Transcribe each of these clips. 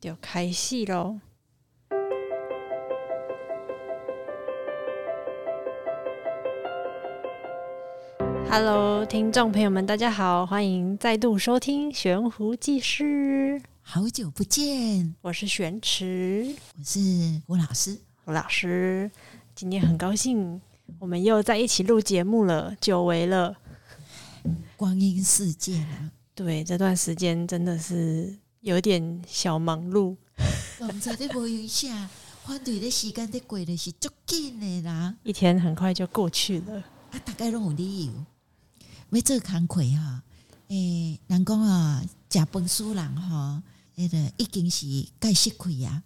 就开戏喽！Hello，听众朋友们，大家好，欢迎再度收听《悬壶济世》。好久不见，我是玄池，我是吴老师。吴老师，今天很高兴，我们又在一起录节目了，久违了。光阴似箭啊！对，这段时间真的是有点小忙碌。刚才的播一下，反对的时间的过的是足紧的啦，一天很快就过去了。啊，大概拢有理由，没做工课哈。诶，人讲啊，食饭输人哈，那个已经是该失亏啊。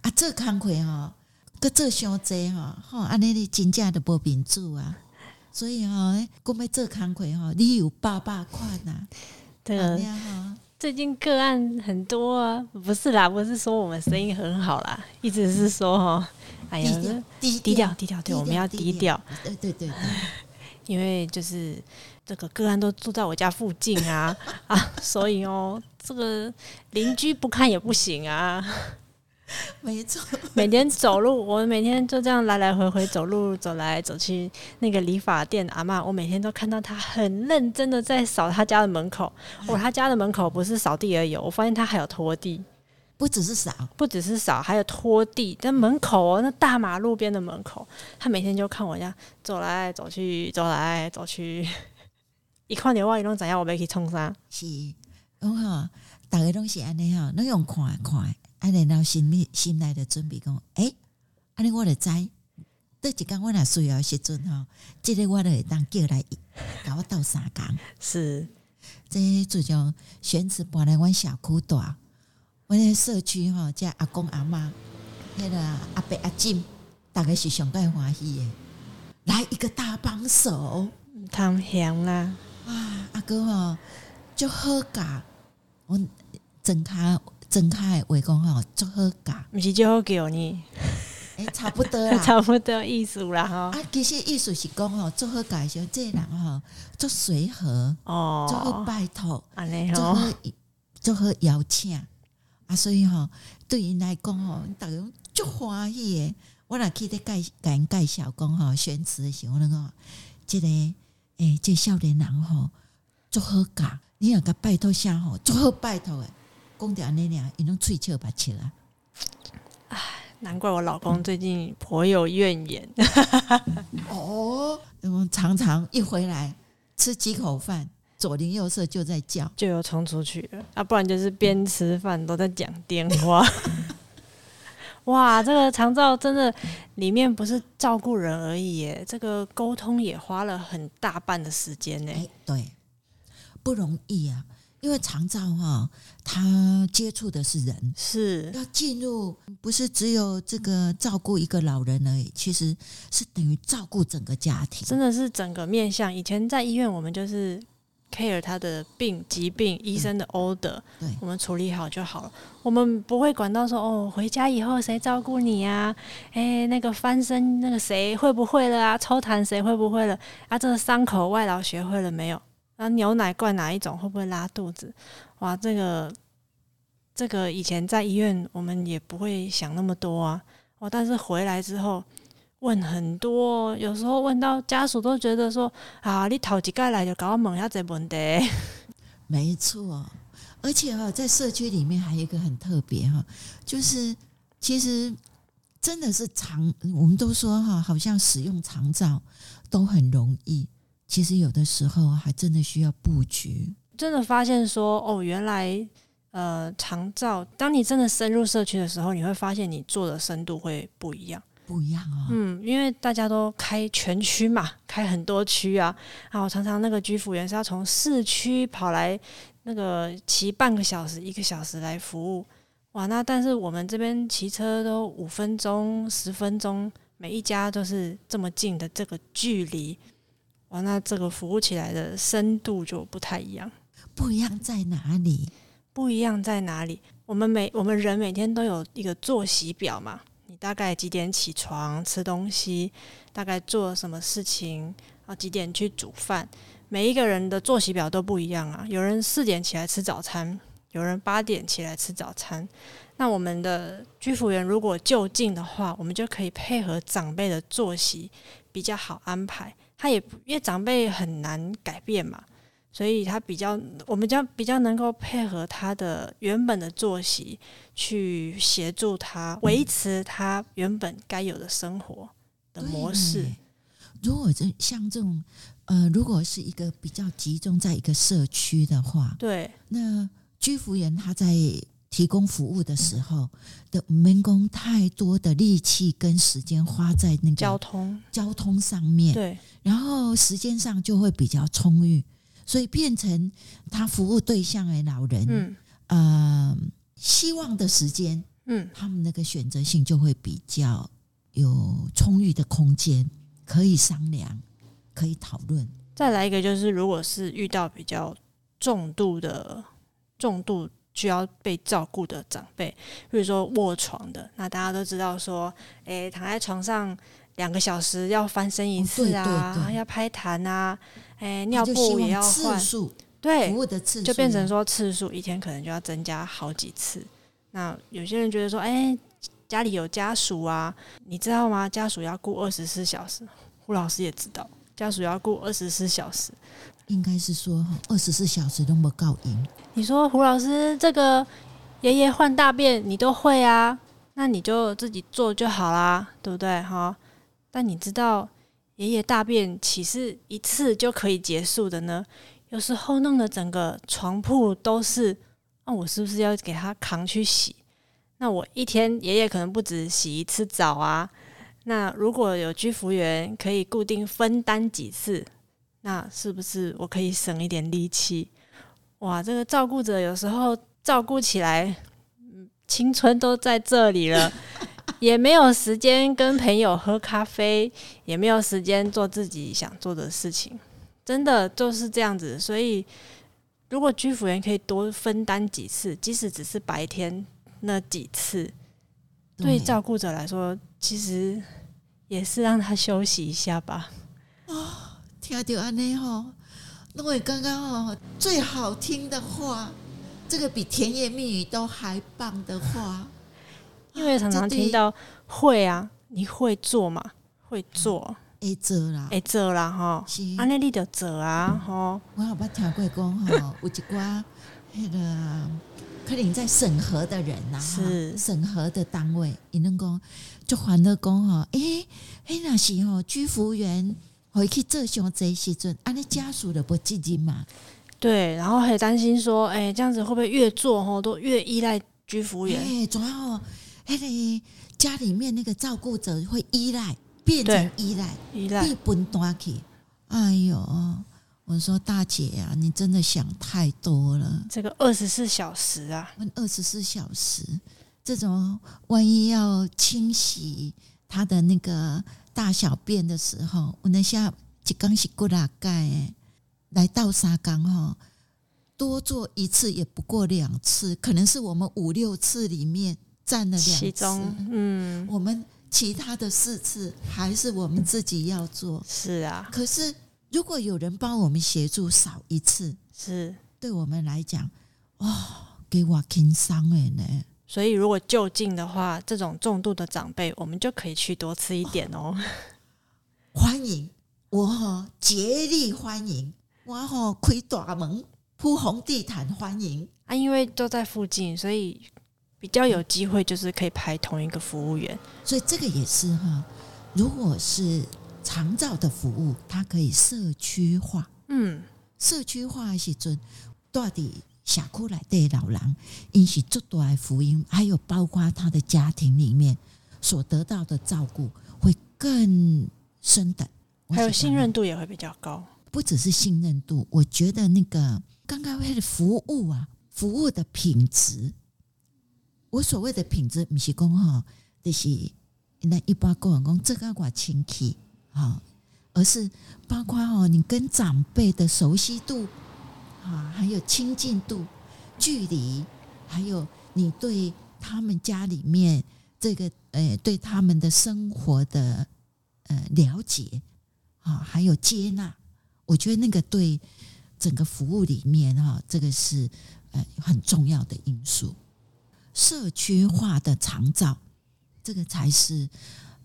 啊，做工课哈，搁做伤济哈，吼，安尼你真正的无面子啊。所以哈，讲要做工课哈，你有八百块呐。对啊，最近个案很多啊，不是啦，不是说我们生意很好啦，一直是说哈，哎呀，低低调低调，对，我们要低调，对对对对，因为就是这个个案都住在我家附近啊啊，所以哦，这个邻居不看也不行啊。没错，每天走路，我每天就这样来来回回走路，走来走去。那个理发店阿妈，我每天都看到她很认真的在扫她家的门口。我、哦、他家的门口不是扫地而已，我发现她还有拖地，不只是扫，不只是扫，还有拖地。在门口哦，那大马路边的门口，她每天就看我家走来走去，走来走去。一看到我，一拢知影我要去冲啥？是，我哈，大家拢是安尼哈，拢用看看。啊，然后心里心内的准备讲，哎、欸，安尼我就知，对一工我若需要时阵吼，这个我就会当叫来，甲我斗相共。是，这就像选址搬来阮小区住，阮个社区吼，这阿公阿妈，迄个阿伯阿婶，大概是上盖欢喜的，来一个大帮手，太香啦！啊，阿哥吼，就好噶，我真卡。睁开围攻哈，做好噶，毋是就好叫你，哎、欸，差不多啦，差不多意思啦吼。啊，其实意思是讲吼，做好噶时候，这人哈做随和哦，做好拜托，安尼做好做好邀请。啊，所以吼，对因来讲吼，大家足欢喜的。我若去咧介甲因介绍讲吼，宣词的时候，那个即个诶、欸，这少年人吼做好噶，你若甲拜托啥吼，做好拜托诶。讲掉那俩，一种吹球拔起来。唉，难怪我老公最近颇有怨言。哦，我，常常一回来吃几口饭，左邻右舍就在叫，就又冲出去了。啊，不然就是边吃饭都在讲电话。哇，这个长照真的里面不是照顾人而已耶，这个沟通也花了很大半的时间呢。欸，对，不容易啊。因为长照哈，他接触的是人，是要进入，不是只有这个照顾一个老人而已，其实是等于照顾整个家庭，真的是整个面向。以前在医院，我们就是 care 他的病疾病，医生的 order，对，我们处理好就好了，我们不会管到说哦，回家以后谁照顾你啊？哎，那个翻身那个谁会不会了啊？抽痰谁会不会了？啊，这个伤口外劳学会了没有？那牛奶灌哪一种会不会拉肚子？哇，这个这个以前在医院我们也不会想那么多啊。哦，但是回来之后问很多，有时候问到家属都觉得说啊，你头几盖来就搞我问一下这问题。没错，而且哈，在社区里面还有一个很特别哈，就是其实真的是长，我们都说哈，好像使用长照都很容易。其实有的时候还真的需要布局，真的发现说哦，原来呃长照，当你真的深入社区的时候，你会发现你做的深度会不一样，不一样哦。嗯，因为大家都开全区嘛，开很多区啊，啊，我常常那个居服员是要从市区跑来，那个骑半个小时、一个小时来服务，哇，那但是我们这边骑车都五分钟、十分钟，每一家都是这么近的这个距离。哇，那这个服务起来的深度就不太一样。不一样在哪里？不一样在哪里？我们每我们人每天都有一个作息表嘛，你大概几点起床吃东西，大概做什么事情，啊，几点去煮饭？每一个人的作息表都不一样啊。有人四点起来吃早餐，有人八点起来吃早餐。那我们的居服员如果就近的话，我们就可以配合长辈的作息比较好安排。他也因为长辈很难改变嘛，所以他比较我们将比较能够配合他的原本的作息，去协助他维持他原本该有的生活的模式。如果这像这种呃，如果是一个比较集中在一个社区的话，对，那居服员他在。提供服务的时候的民工太多的力气跟时间花在那个交通交通上面，对，然后时间上就会比较充裕，所以变成他服务对象的老人，嗯，呃，希望的时间，嗯，他们那个选择性就会比较有充裕的空间，可以商量，可以讨论。再来一个就是，如果是遇到比较重度的重度。需要被照顾的长辈，比如说卧床的，那大家都知道说，诶，躺在床上两个小时要翻身一次啊，要拍痰啊，诶，尿布也要换，对，服务的次数就变成说次数一天可能就要增加好几次。那有些人觉得说，诶，家里有家属啊，你知道吗？家属要顾二十四小时，胡老师也知道，家属要顾二十四小时。应该是说二十四小时都没够赢。你说胡老师，这个爷爷换大便你都会啊？那你就自己做就好啦，对不对？哈。但你知道爷爷大便岂是一次就可以结束的呢？有时候弄得整个床铺都是，那我是不是要给他扛去洗？那我一天爷爷可能不止洗一次澡啊。那如果有居服员可以固定分担几次？那是不是我可以省一点力气？哇，这个照顾者有时候照顾起来，青春都在这里了，也没有时间跟朋友喝咖啡，也没有时间做自己想做的事情，真的就是这样子。所以，如果居服员可以多分担几次，即使只是白天那几次，对照顾者来说，其实也是让他休息一下吧。听到安内吼，那我刚刚哦，最好听的话，这个比甜言蜜语都还棒的话，因为常常听到会啊，你会做嘛？会做，会做啦，会做啦，哈，安内你就做啊，吼。我好捌听过讲吼，有一寡那个可能在审核的人呐，是审核的单位，伊能讲就还了讲哈，诶，诶，那是吼居服员。回去做上这时阵，安尼家属的不积极嘛？对，然后还担心说，哎、欸，这样子会不会越做吼都越依赖居服员？哎，主要那个家里面那个照顾者会依赖，变成依赖，依赖变分担去。哎呦，我说大姐呀、啊，你真的想太多了。这个二十四小时啊，二十四小时，这种万一要清洗他的那个。大小便的时候，我那下一缸是过大概来到沙缸哈，多做一次也不过两次，可能是我们五六次里面占了两次，嗯，我们其他的四次还是我们自己要做，是啊。可是如果有人帮我们协助少一次，是对我们来讲，哦，给我轻松了呢。所以，如果就近的话，这种重度的长辈，我们就可以去多吃一点哦。欢迎我哈，竭力欢迎我哈，开大门铺红地毯欢迎啊！因为都在附近，所以比较有机会，就是可以排同一个服务员。所以这个也是哈，如果是长照的服务，它可以社区化。嗯，社区化是准到底。社区内的老人，因是最大的福音，还有包括他的家庭里面所得到的照顾会更深的，还有信任度也会比较高。不只是信任度，我觉得那个刚刚为了服务啊，服务的品质，我所谓的品质，不是讲哈，就是那一般个人讲这个我亲戚哈，而是包括哦，你跟长辈的熟悉度。啊，还有亲近度、距离，还有你对他们家里面这个呃，对他们的生活的呃了解啊，还有接纳，我觉得那个对整个服务里面哈，这个是呃很重要的因素。社区化的长照，这个才是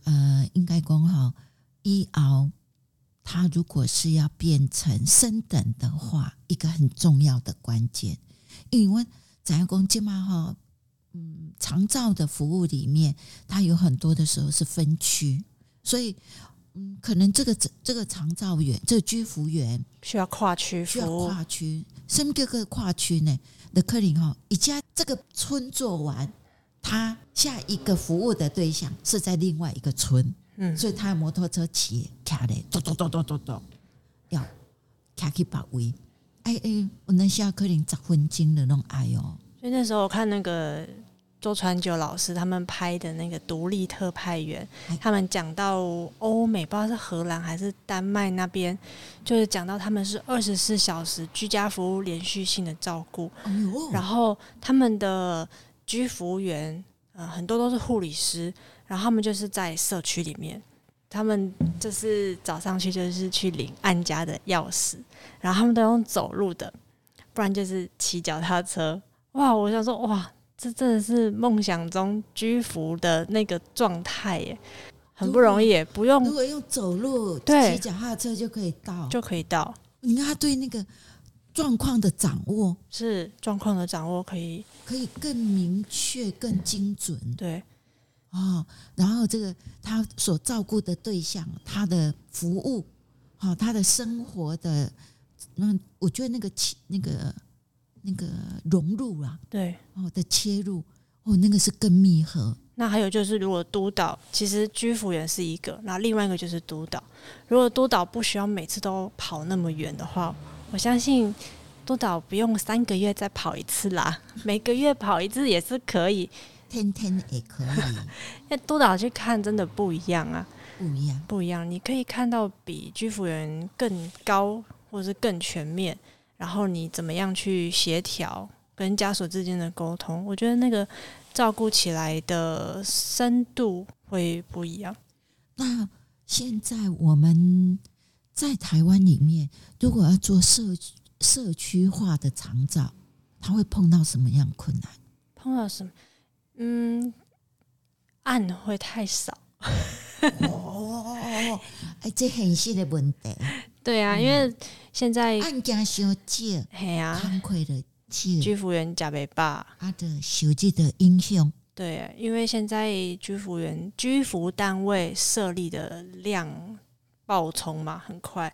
呃应该讲哈，医熬它如果是要变成升等的话，一个很重要的关键。因为咱公今嘛哈，嗯，长照的服务里面，它有很多的时候是分区，所以嗯，可能这个这个长照员，这个居服员需要跨区，需要跨区，什么叫个跨区呢？的客人哈，一家这个村做完，他下一个服务的对象是在另外一个村，嗯，所以他摩托车骑开的，咚咚咚咚咚咚，要卡去把位，哎哎，我那下课能十分钟的那种爱哦。所以那时候我看那个。周传九老师他们拍的那个独立特派员，他们讲到欧美，不知道是荷兰还是丹麦那边，就是讲到他们是二十四小时居家服务连续性的照顾，然后他们的居服务员，呃，很多都是护理师，然后他们就是在社区里面，他们就是早上去就是去领按家的钥匙，然后他们都用走路的，不然就是骑脚踏车。哇，我想说哇。这真的是梦想中居服的那个状态耶，很不容易，不用。如果用走路、对骑脚踏车就可以到，就可以到。你看他对那个状况的掌握，是状况的掌握可以可以更明确、更精准。对，哦，然后这个他所照顾的对象，他的服务，好，他的生活的，那我觉得那个那个。那个融入啊，对哦的切入哦，那个是更密合。那还有就是，如果督导其实居服员是一个，那另外一个就是督导。如果督导不需要每次都跑那么远的话，我相信督导不用三个月再跑一次啦，每个月跑一次也是可以，天天也可以。那督导去看真的不一样啊，不一样，不一样。你可以看到比居服员更高，或者是更全面。然后你怎么样去协调跟家属之间的沟通？我觉得那个照顾起来的深度会不一样。那现在我们在台湾里面，如果要做社社区化的长照，他会碰到什么样困难？碰到什么？嗯，案会太少。哦，哎，这很细的问题。对啊，因为现在案件小姐，嘿呀，崩溃的姐，居服员加倍吧，他的手机的英雄。对啊，因为现在居服员居服单位设立的量爆冲嘛，很快。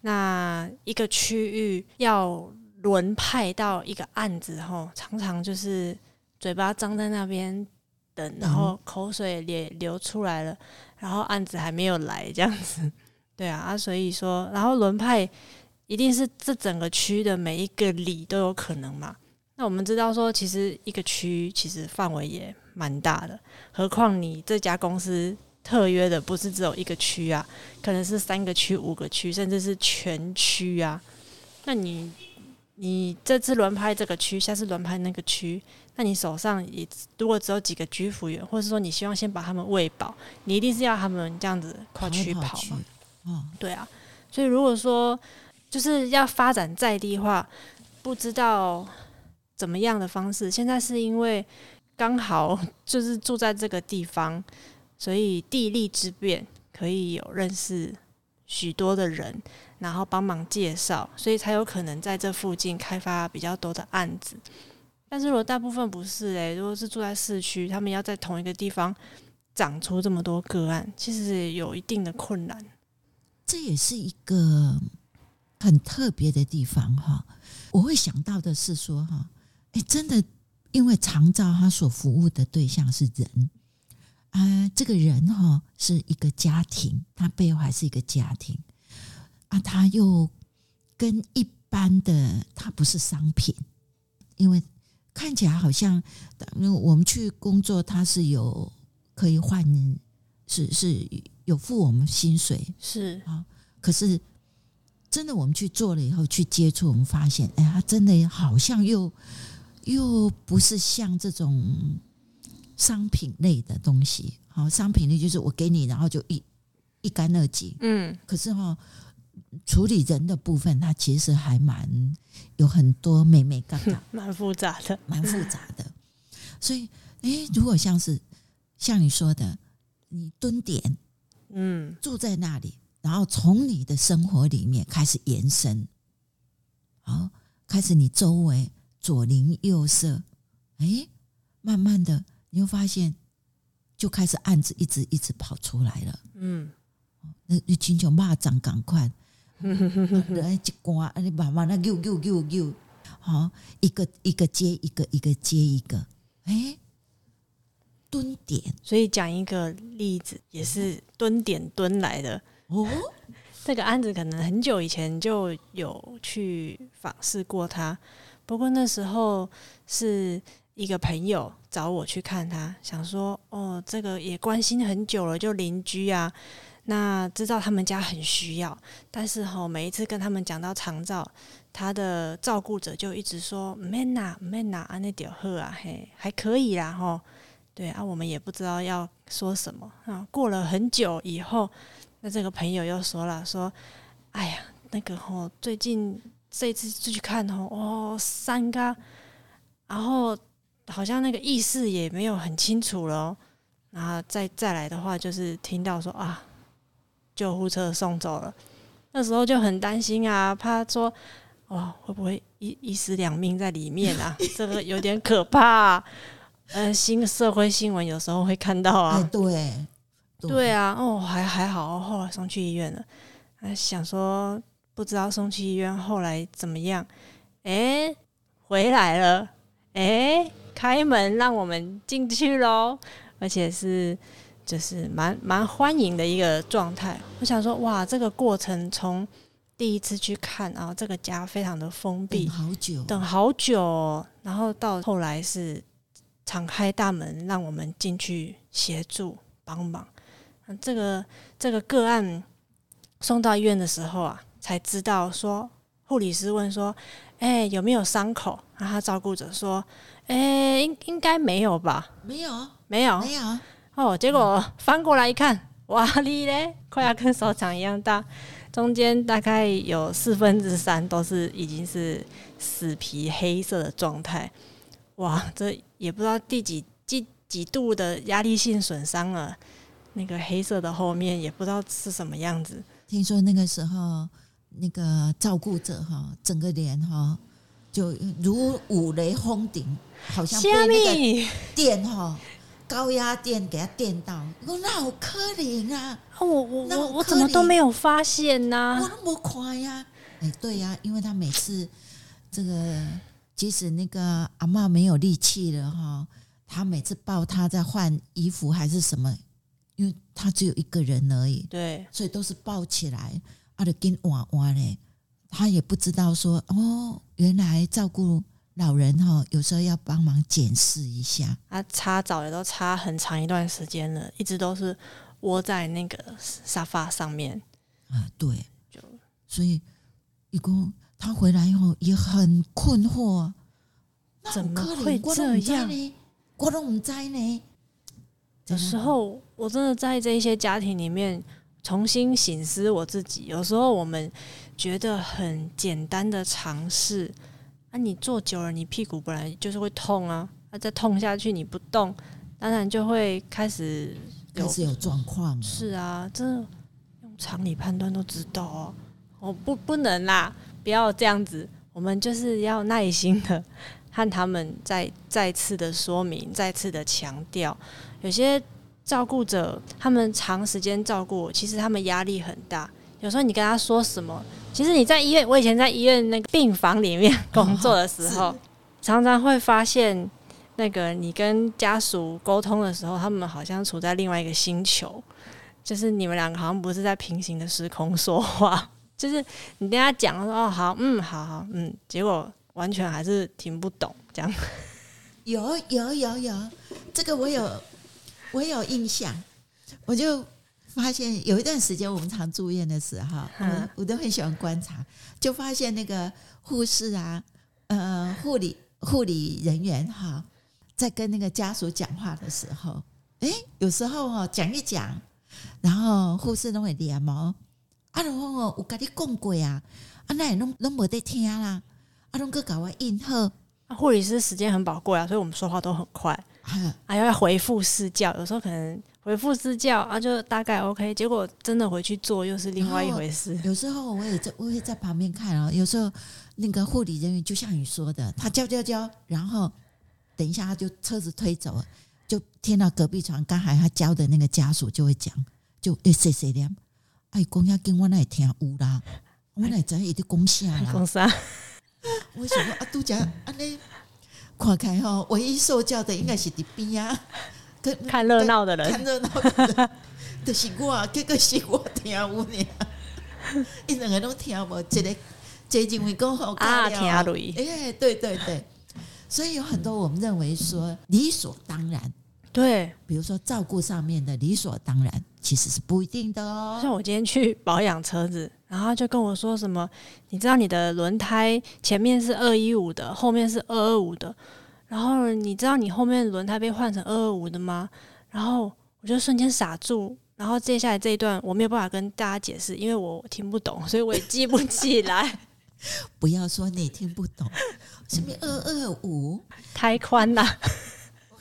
那一个区域要轮派到一个案子后，常常就是嘴巴张在那边等，然后口水也流出来了，然后案子还没有来，这样子。对啊，啊，所以说，然后轮派一定是这整个区的每一个里都有可能嘛。那我们知道说，其实一个区其实范围也蛮大的，何况你这家公司特约的不是只有一个区啊，可能是三个区、五个区，甚至是全区啊。那你你这次轮拍这个区，下次轮拍那个区，那你手上也如果只有几个居服员，或者说你希望先把他们喂饱，你一定是要他们这样子跨区跑嘛。嗯，对啊，所以如果说就是要发展在地化，不知道怎么样的方式。现在是因为刚好 就是住在这个地方，所以地利之便可以有认识许多的人，然后帮忙介绍，所以才有可能在这附近开发比较多的案子。但是如果大部分不是诶，如果是住在市区，他们要在同一个地方长出这么多个案，其实也有一定的困难。这也是一个很特别的地方哈。我会想到的是说哈，哎，真的，因为长照他所服务的对象是人啊，这个人哈是一个家庭，他背后还是一个家庭啊，他又跟一般的他不是商品，因为看起来好像，因为我们去工作，他是有可以换，是是。有付我们薪水是啊，可是真的我们去做了以后去接触，我们发现，哎，他真的好像又又不是像这种商品类的东西。好，商品类就是我给你，然后就一一干二净。嗯，可是哈，处理人的部分，它其实还蛮有很多美美嘎嘎，蛮复杂的，蛮复杂的。所以，诶，如果像是像你说的，你蹲点，嗯，住在那里，然后从你的生活里面开始延伸，好，开始你周围左邻右舍，诶，慢慢的你会发现，就开始案子一直一直跑出来了，嗯，那那亲像蚂蚱赶快。来 一关，你慢慢的溜溜溜溜，好，一个一个接一个，一个接一个，哎，蹲点。所以讲一个例子，也是蹲点蹲来的哦。这个案子可能很久以前就有去访视过他，不过那时候是一个朋友找我去看他，想说哦，这个也关心很久了，就邻居啊。那知道他们家很需要，但是吼，每一次跟他们讲到长照，他的照顾者就一直说没拿没呐啊，那点喝啊嘿，还可以啦吼，对啊，我们也不知道要说什么啊。过了很久以后，那这个朋友又说了说，哎呀，那个吼，最近这次出去看吼，哦，三个，然后好像那个意识也没有很清楚了，然后再再来的话，就是听到说啊。救护车送走了，那时候就很担心啊，怕说哇会不会一一尸两命在里面啊？这个有点可怕啊。呃，新社会新闻有时候会看到啊。对，对啊，哦，还还好，后来送去医院了。还想说不知道送去医院后来怎么样？哎，回来了，哎，开门让我们进去喽，而且是。就是蛮蛮欢迎的一个状态。我想说，哇，这个过程从第一次去看，然后这个家非常的封闭，等好久，等好久哦，然后到后来是敞开大门让我们进去协助帮忙。这个这个个案送到医院的时候啊，才知道说，护理师问说，哎，有没有伤口？然后他照顾者说，哎，应应该没有吧？没有，没有，没有。哦，结果翻过来一看，哇哩嘞，快要跟手掌一样大，中间大概有四分之三都是已经是死皮黑色的状态，哇，这也不知道第几几几度的压力性损伤了，那个黑色的后面也不知道是什么样子。听说那个时候那个照顾者哈，整个脸哈就如五雷轰顶，好像被那个电哈。高压电给他电到，我那好可怜啊！我我我我怎么都没有发现呢、啊？我那么快呀！哎，对呀、啊，因为他每次这个，即使那个阿嬷没有力气了哈，他每次抱他在换衣服还是什么，因为他只有一个人而已，对，所以都是抱起来，啊，的跟娃娃嘞，他也不知道说哦，原来照顾。老人哈，有时候要帮忙检视一下。他擦澡也都擦很长一段时间了，一直都是窝在那个沙发上面。啊，对，就所以一共他回来以后也很困惑，怎么会这样呢？我都不知呢。有时候我真的在这一些家庭里面重新醒思我自己。有时候我们觉得很简单的尝试。那、啊、你坐久了，你屁股本来就是会痛啊。那、啊、再痛下去，你不动，当然就会开始开始有状况。是啊，这用常理判断都知道哦。我，不，不能啦，不要这样子。我们就是要耐心的 和他们再再次的说明，再次的强调。有些照顾者，他们长时间照顾，其实他们压力很大。有时候你跟他说什么？其实你在医院，我以前在医院那个病房里面工作的时候，常常会发现，那个你跟家属沟通的时候，他们好像处在另外一个星球，就是你们两个好像不是在平行的时空说话，就是你跟他讲说哦好，嗯好好嗯，结果完全还是听不懂这样。有有有有，这个我有我有印象，我就。发现有一段时间我们常住院的时候，我，我都很喜欢观察，就发现那个护士啊，呃，护理护理人员哈，在跟那个家属讲话的时候，诶，有时候哦讲一讲，然后护士都会脸毛啊，然后我跟你讲过啊，啊，那也拢拢没得听啦，啊，拢个搞我应和。护理师时间很宝贵啊，所以我们说话都很快，还、啊、要回复私教，有时候可能回复私教啊，就大概 OK，结果真的回去做又是另外一回事。有时候我也在，我也在旁边看啊。有时候那个护理人员就像你说的，他教教教，然后等一下他就车子推走了，就听到隔壁床刚才他教的那个家属就会讲，就诶谁谁的，哎，公要跟我那里听有啦，我那在一直讲啥啦？讲 啥？为什么啊？都讲啊？你看开哈，唯一受教的应该是里边啊，跟看热闹的人，看热闹的人，就是我，这个是我听有呢，一两个都听无，一个最近会讲好啊，听雷，哎，对对对，所以有很多我们认为说理所当然。对，比如说照顾上面的理所当然，其实是不一定的哦。像我今天去保养车子，然后他就跟我说什么，你知道你的轮胎前面是二一五的，后面是二二五的，然后你知道你后面轮胎被换成二二五的吗？然后我就瞬间傻住，然后接下来这一段我没有办法跟大家解释，因为我听不懂，所以我也记不起来。不要说你听不懂，什么二二五，胎宽了。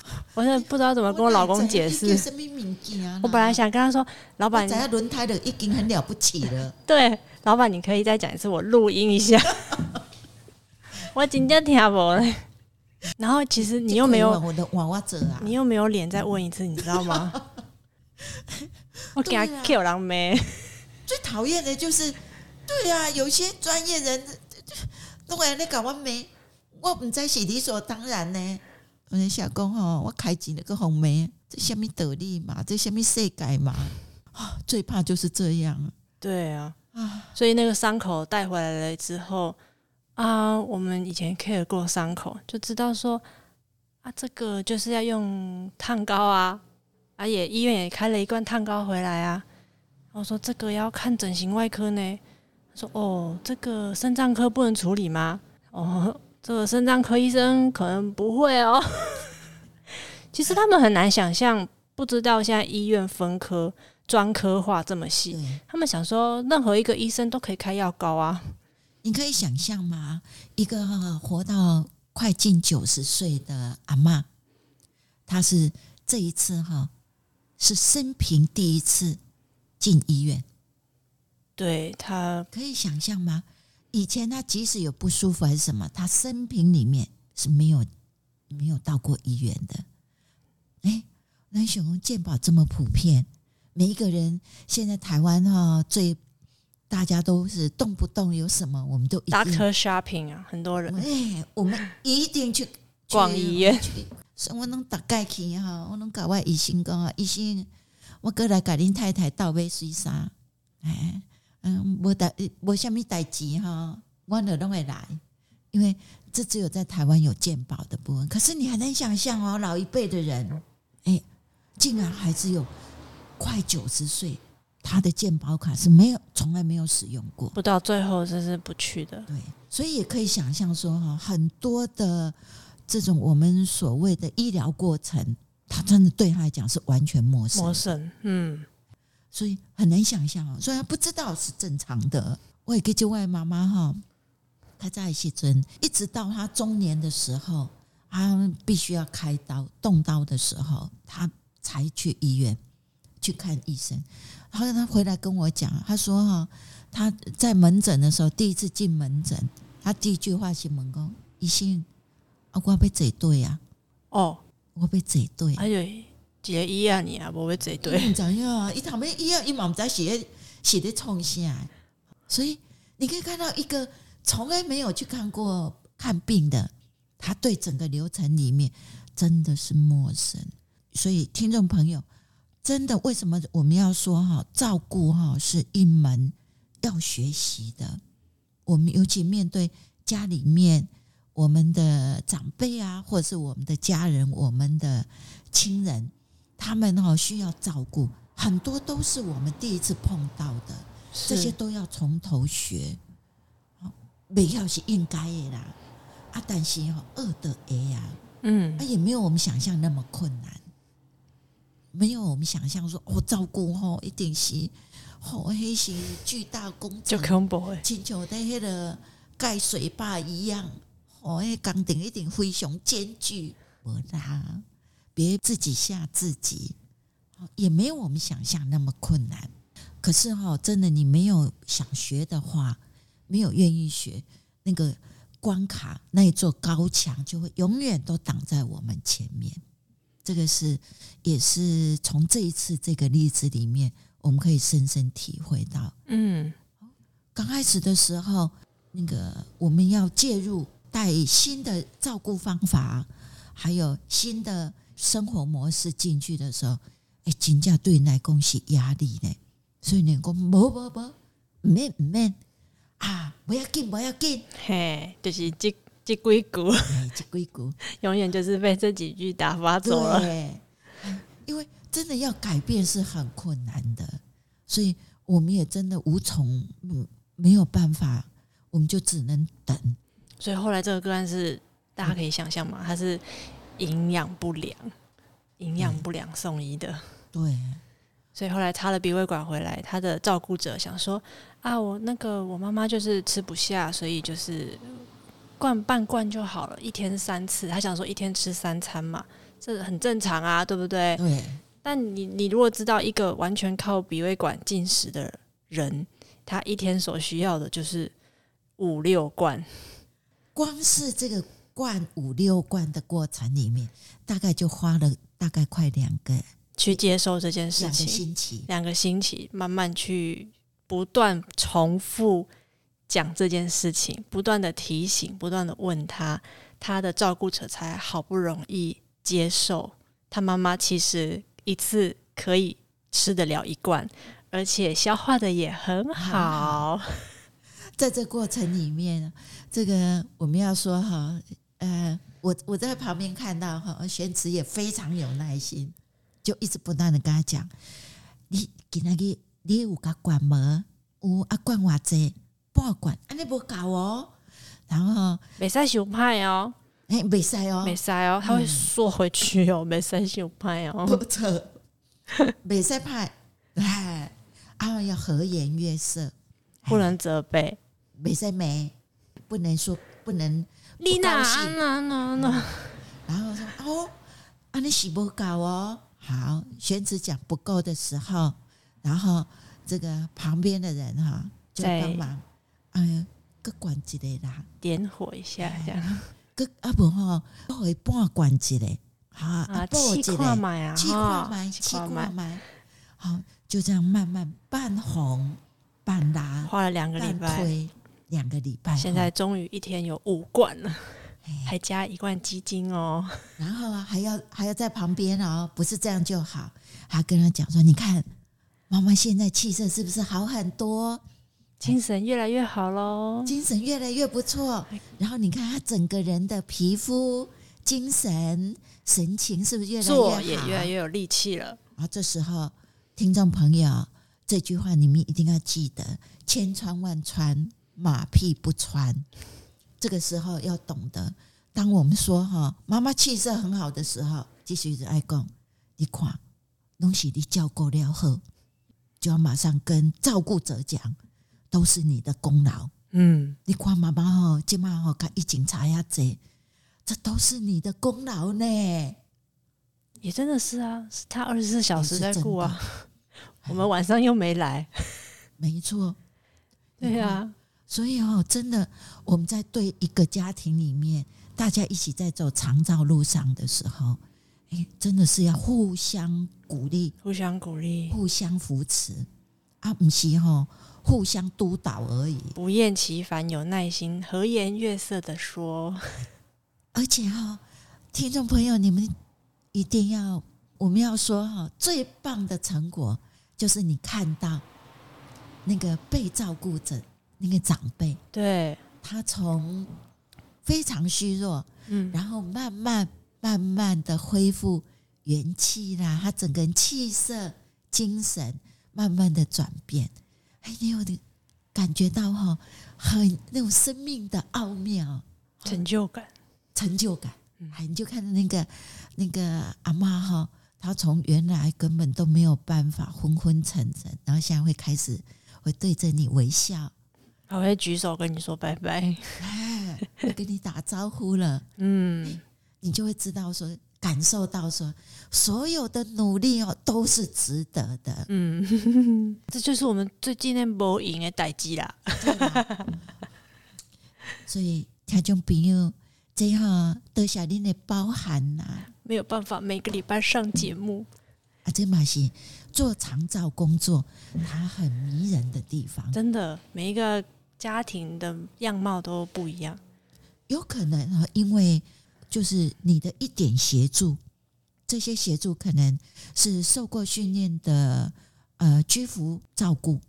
我现在不知道怎么跟我老公解释。我本来想跟他说：“老板，咱轮胎的已经很了不起了。”对，老板，你可以再讲一次，我录音一下。我真正听不懂。然后其实你又没有我的娃娃者啊，你又没有脸再问一次，你知道吗？我给他 Q 狼没？最讨厌的就是，对啊，有些专业人都会来搞完没？我不在是理所当然呢。我在想讲吼，我开几那个红梅，这什么道理嘛？这什么世界嘛？啊，最怕就是这样。对啊，啊，所以那个伤口带回来了之后啊，我们以前 care 过伤口，就知道说啊，这个就是要用烫膏啊，啊也医院也开了一罐烫膏回来啊。我说这个要看整形外科呢，他说哦，这个肾脏科不能处理吗？哦。这个肾脏科医生可能不会哦。其实他们很难想象，不知道现在医院分科专科化这么细。他们想说，任何一个医生都可以开药膏啊。你可以想象吗？一个活到快近九十岁的阿嬷，她是这一次哈，是生平第一次进医院。对，她可以想象吗？以前他即使有不舒服还是什么，他生平里面是没有没有到过医院的。哎，那小红健保这么普遍，每一个人现在台湾哈最大家都是动不动有什么，我们都 Doctor Shopping 啊，很多人哎，我们一定去 逛医院。所以我能大概去哈，我能搞外医生讲啊，医生，我过来给您太太倒杯水啥？哎。嗯，无代无虾米代志哈，我的都会来，因为这只有在台湾有健保的部分。可是你还能想象哦，老一辈的人，哎、欸，竟然还是有快九十岁，他的健保卡是没有，从来没有使用过，不到最后这是不去的。对，所以也可以想象说哈，很多的这种我们所谓的医疗过程，他真的对他来讲是完全陌生，陌生，嗯。所以很难想象哦，所以他不知道是正常的。我也给这位妈妈哈，她在西尊，一直到她中年的时候，她必须要开刀动刀的时候，她才去医院去看医生。然后她回来跟我讲，她说哈，她在门诊的时候，第一次进门诊，她第一句话是问讲：“医生，啊，我要被嘴对呀？哦，我被嘴对。”哎呦。几个医院你啊，不会这对？怎样？一他们医院一毛在写写的冲下，所以你可以看到一个从来没有去看过看病的，他对整个流程里面真的是陌生。所以听众朋友，真的为什么我们要说哈，照顾哈是一门要学习的。我们尤其面对家里面我们的长辈啊，或者是我们的家人、我们的亲人。他们哈需要照顾，很多都是我们第一次碰到的，这些都要从头学。没要是应该的啦，啊，但是哈饿的哎呀，嗯，啊也没有我们想象那么困难，没有我们想象说哦照顾哦一定是好黑是巨大工程，就恐怖诶，亲像在迄个盖水坝一样，哦，迄工程一定非常艰巨，无啦，别自己吓自己，也没有我们想象那么困难。可是哈，真的，你没有想学的话，没有愿意学，那个关卡，那一座高墙就会永远都挡在我们前面。这个是，也是从这一次这个例子里面。我们可以深深体会到，嗯，刚开始的时候，那个我们要介入带新的照顾方法，还有新的生活模式进去的时候，哎，金价对来讲是压力呢。所以你讲，不不不，唔免唔免。啊，不要紧不要紧，嘿，就是这这几句，这几句，永远就是被这几句打发走了。因为真的要改变是很困难的，所以我们也真的无从，嗯，没有办法，我们就只能等。所以后来这个个案是大家可以想象嘛，他是营养不良，营养不良送医的。对，所以后来插了鼻胃管回来，他的照顾者想说啊，我那个我妈妈就是吃不下，所以就是灌半罐就好了，一天三次。他想说一天吃三餐嘛。这很正常啊，对不对？对。但你你如果知道一个完全靠鼻胃管进食的人，他一天所需要的就是五六罐，光是这个灌五六罐的过程里面，大概就花了大概快两个去接受这件事情，两个星期，两个星期慢慢去不断重复讲这件事情，不断的提醒，不断的问他，他的照顾者才好不容易。接受他妈妈其实一次可以吃得了一罐，而且消化的也很好。在这过程里面，这个我们要说哈，呃，我我在旁边看到哈，玄慈也非常有耐心，就一直不断的跟他讲：“你给那个你有个管吗？有啊，罐偌济？半罐，啊，你不搞哦。然后没使熊派哦。”哎，没塞哦，没塞哦，他会缩回去哦，没塞就派哦，不错，没塞派，哎，啊，要和颜悦色，不能责备，没塞没，不能说不能不高兴，然后说哦，啊，你洗不搞哦，好，玄子讲不够的时候，然后这个旁边的人哈就帮忙，嗯，各管几类啦，点火一下。这样。个阿婆哈，会半管子嘞，好啊，气块买啊，气块买，气块买，好，就这样慢慢半红半蓝，花了两个礼拜，两个礼拜，现在终于一天有五罐了，还加一罐鸡精哦，然后啊，还要还要在旁边哦，不是这样就好，还跟他讲说，你看妈妈现在气色是不是好很多？精神越来越好喽，精神越来越不错。然后你看他整个人的皮肤、精神、神情是不是越来越好？也越来越有力气了。然后这时候，听众朋友，这句话你们一定要记得：千穿万穿，马屁不穿。这个时候要懂得，当我们说哈，妈妈气色很好的时候，继续是爱讲，你看东西你照顾了后，就要马上跟照顾者讲。都是你的功劳，嗯，你看妈妈哈，今晚吼看疫情查呀，这这都是你的功劳呢，也真的是啊，是他二十四小时在顾啊，我们晚上又没来，没错，对啊，所以哦，真的我们在对一个家庭里面，大家一起在走长照路上的时候，哎，真的是要互相鼓励，互相鼓励，互相扶持啊，不是哦。互相督导而已，不厌其烦，有耐心，和颜悦色的说。而且哈，听众朋友，你们一定要，我们要说哈，最棒的成果就是你看到那个被照顾者那个长辈，对，他从非常虚弱，嗯，然后慢慢慢慢的恢复元气啦，他整个人气色、精神慢慢的转变。哎，你有点感觉到哈，很那种生命的奥妙，成就感，成就感。哎，你就看那个那个阿妈哈，他从原来根本都没有办法昏昏沉沉，然后现在会开始会对着你微笑，他会举手跟你说拜拜，我跟你打招呼了。嗯，你就会知道说，感受到说，所有的努力哦都是值得的。嗯，这就是我们最近的无赢的代志啦。所以听众朋友，这样多谢您的包涵呐。没有办法每个礼拜上节目啊，这嘛是做长照工作，它很迷人的地方。真的，每一个家庭的样貌都不一样。有可能啊，因为就是你的一点协助，这些协助可能是受过训练的呃居服照顾，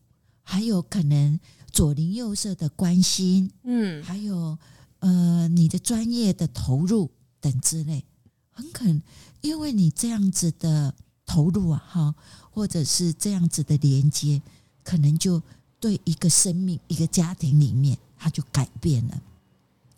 还有可能左邻右舍的关心，嗯，还有呃你的专业的投入等之类。很可能，因为你这样子的投入啊，哈，或者是这样子的连接，可能就对一个生命、一个家庭里面，它就改变了。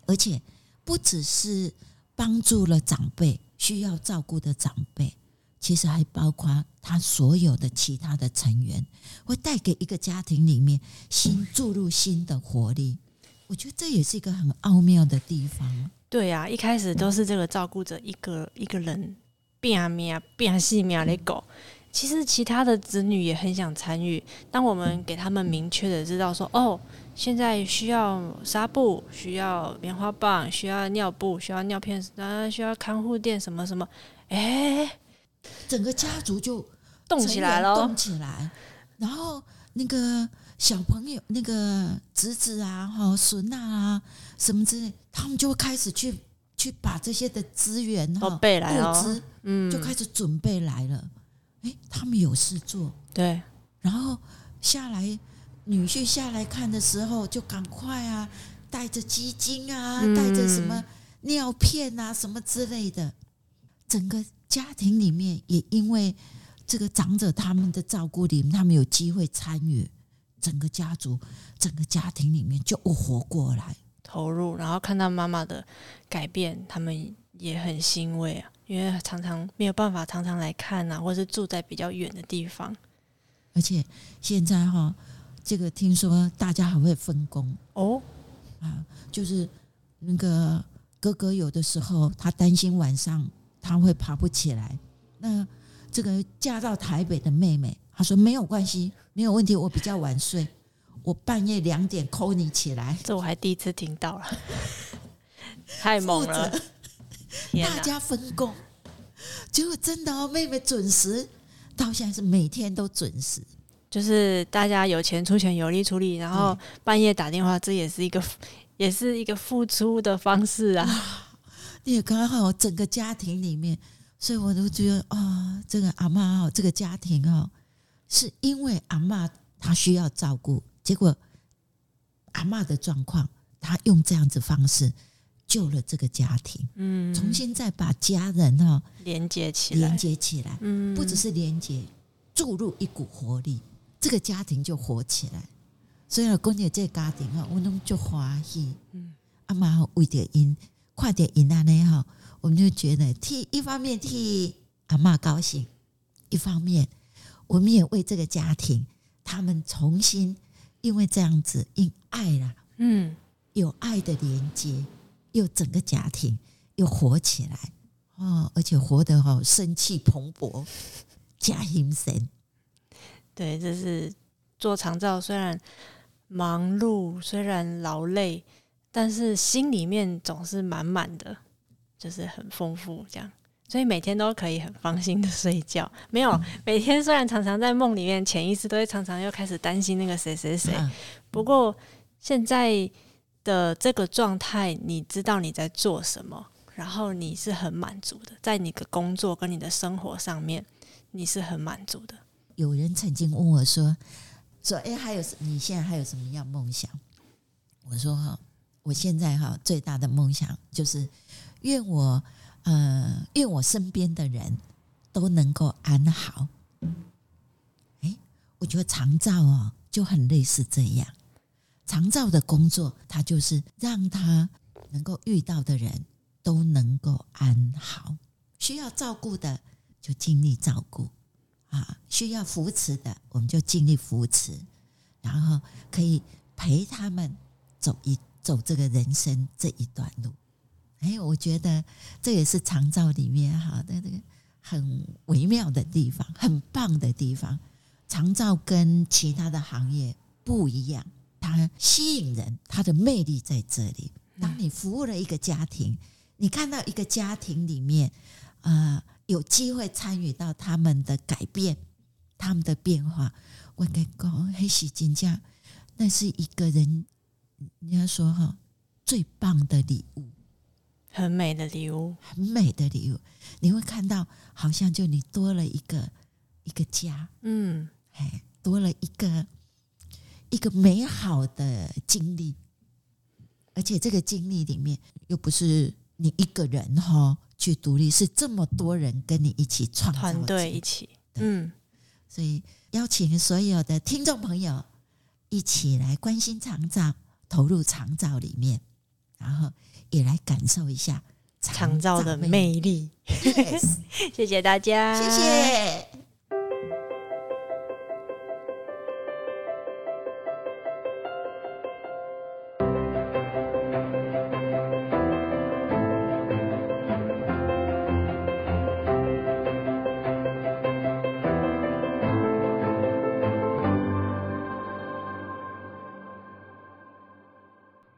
而且不只是帮助了长辈需要照顾的长辈，其实还包括他所有的其他的成员，会带给一个家庭里面新注入新的活力。我觉得这也是一个很奥妙的地方。对呀、啊，一开始都是这个照顾者一个一个人拼命拼死命的狗。其实其他的子女也很想参与。当我们给他们明确的知道说，哦，现在需要纱布，需要棉花棒，需要尿布，需要尿片，啊，需要看护垫什么什么，哎，整个家族就动起来了，动起来。然后那个小朋友，那个侄子啊，哈，孙啊，什么之类。他们就会开始去去把这些的资源哈物资，嗯，就开始准备来了。哎，他们有事做，对。然后下来，女婿下来看的时候，就赶快啊，带着鸡精啊，带着什么尿片啊，什么之类的。整个家庭里面也因为这个长者他们的照顾里面，他们有机会参与，整个家族、整个家庭里面就活过来。投入，然后看到妈妈的改变，他们也很欣慰啊，因为常常没有办法常常来看啊，或是住在比较远的地方。而且现在哈，这个听说大家还会分工哦，啊，就是那个哥哥有的时候他担心晚上他会爬不起来，那这个嫁到台北的妹妹，她说没有关系，没有问题，我比较晚睡。我半夜两点 call 你起来，这我还第一次听到了，太猛了！大家分工，结果真的哦，妹妹准时，到现在是每天都准时，就是大家有钱出钱，有力出力，然后半夜打电话，这也是一个，也是一个付出的方式啊。你也刚好整个家庭里面，所以我都觉得啊、哦，这个阿嬷哦，这个家庭哦，是因为阿嬷她需要照顾。结果，阿嬷的状况，她用这样子方式救了这个家庭，嗯，重新再把家人哈连接起来，连接起来，嗯，不只是连接，注入一股活力，这个家庭就活起来。所以呢，讲到这个家庭哈，我们就欢喜，嗯，阿嬷为着因快点因安尼哈，我们就觉得替一方面替阿嬷高兴，一方面我们也为这个家庭他们重新。因为这样子，因爱啦，嗯，有爱的连接，又整个家庭又活起来哦，而且活得好生气蓬勃，加精神。对，这是做长照，虽然忙碌，虽然劳累，但是心里面总是满满的，就是很丰富这样。所以每天都可以很放心的睡觉，没有每天虽然常常在梦里面，潜意识都会常常又开始担心那个谁谁谁。不过现在的这个状态，你知道你在做什么，然后你是很满足的，在你的工作跟你的生活上面，你是很满足的。有人曾经问我说：“说哎，还有你现在还有什么样梦想？”我说：“哈，我现在哈最大的梦想就是愿我。”呃，愿我身边的人都能够安好。哎，我觉得长照哦就很类似这样。长照的工作，它就是让他能够遇到的人都能够安好，需要照顾的就尽力照顾啊，需要扶持的我们就尽力扶持，然后可以陪他们走一走这个人生这一段路。哎，我觉得这也是长照里面哈的这个很微妙的地方，很棒的地方。长照跟其他的行业不一样，它吸引人，它的魅力在这里。当你服务了一个家庭，你看到一个家庭里面，呃，有机会参与到他们的改变、他们的变化，我跟你讲，黑喜金家，那是一个人，人家说哈，最棒的礼物，很美的礼物，很美的礼物。你会看到，好像就你多了一个一个家，嗯。哎，多了一个一个美好的经历，而且这个经历里面又不是你一个人哈去独立，是这么多人跟你一起创造团队一起，嗯，所以邀请所有的听众朋友一起来关心长照，投入长照里面，然后也来感受一下长照的魅力。Yes. 谢谢大家，谢谢。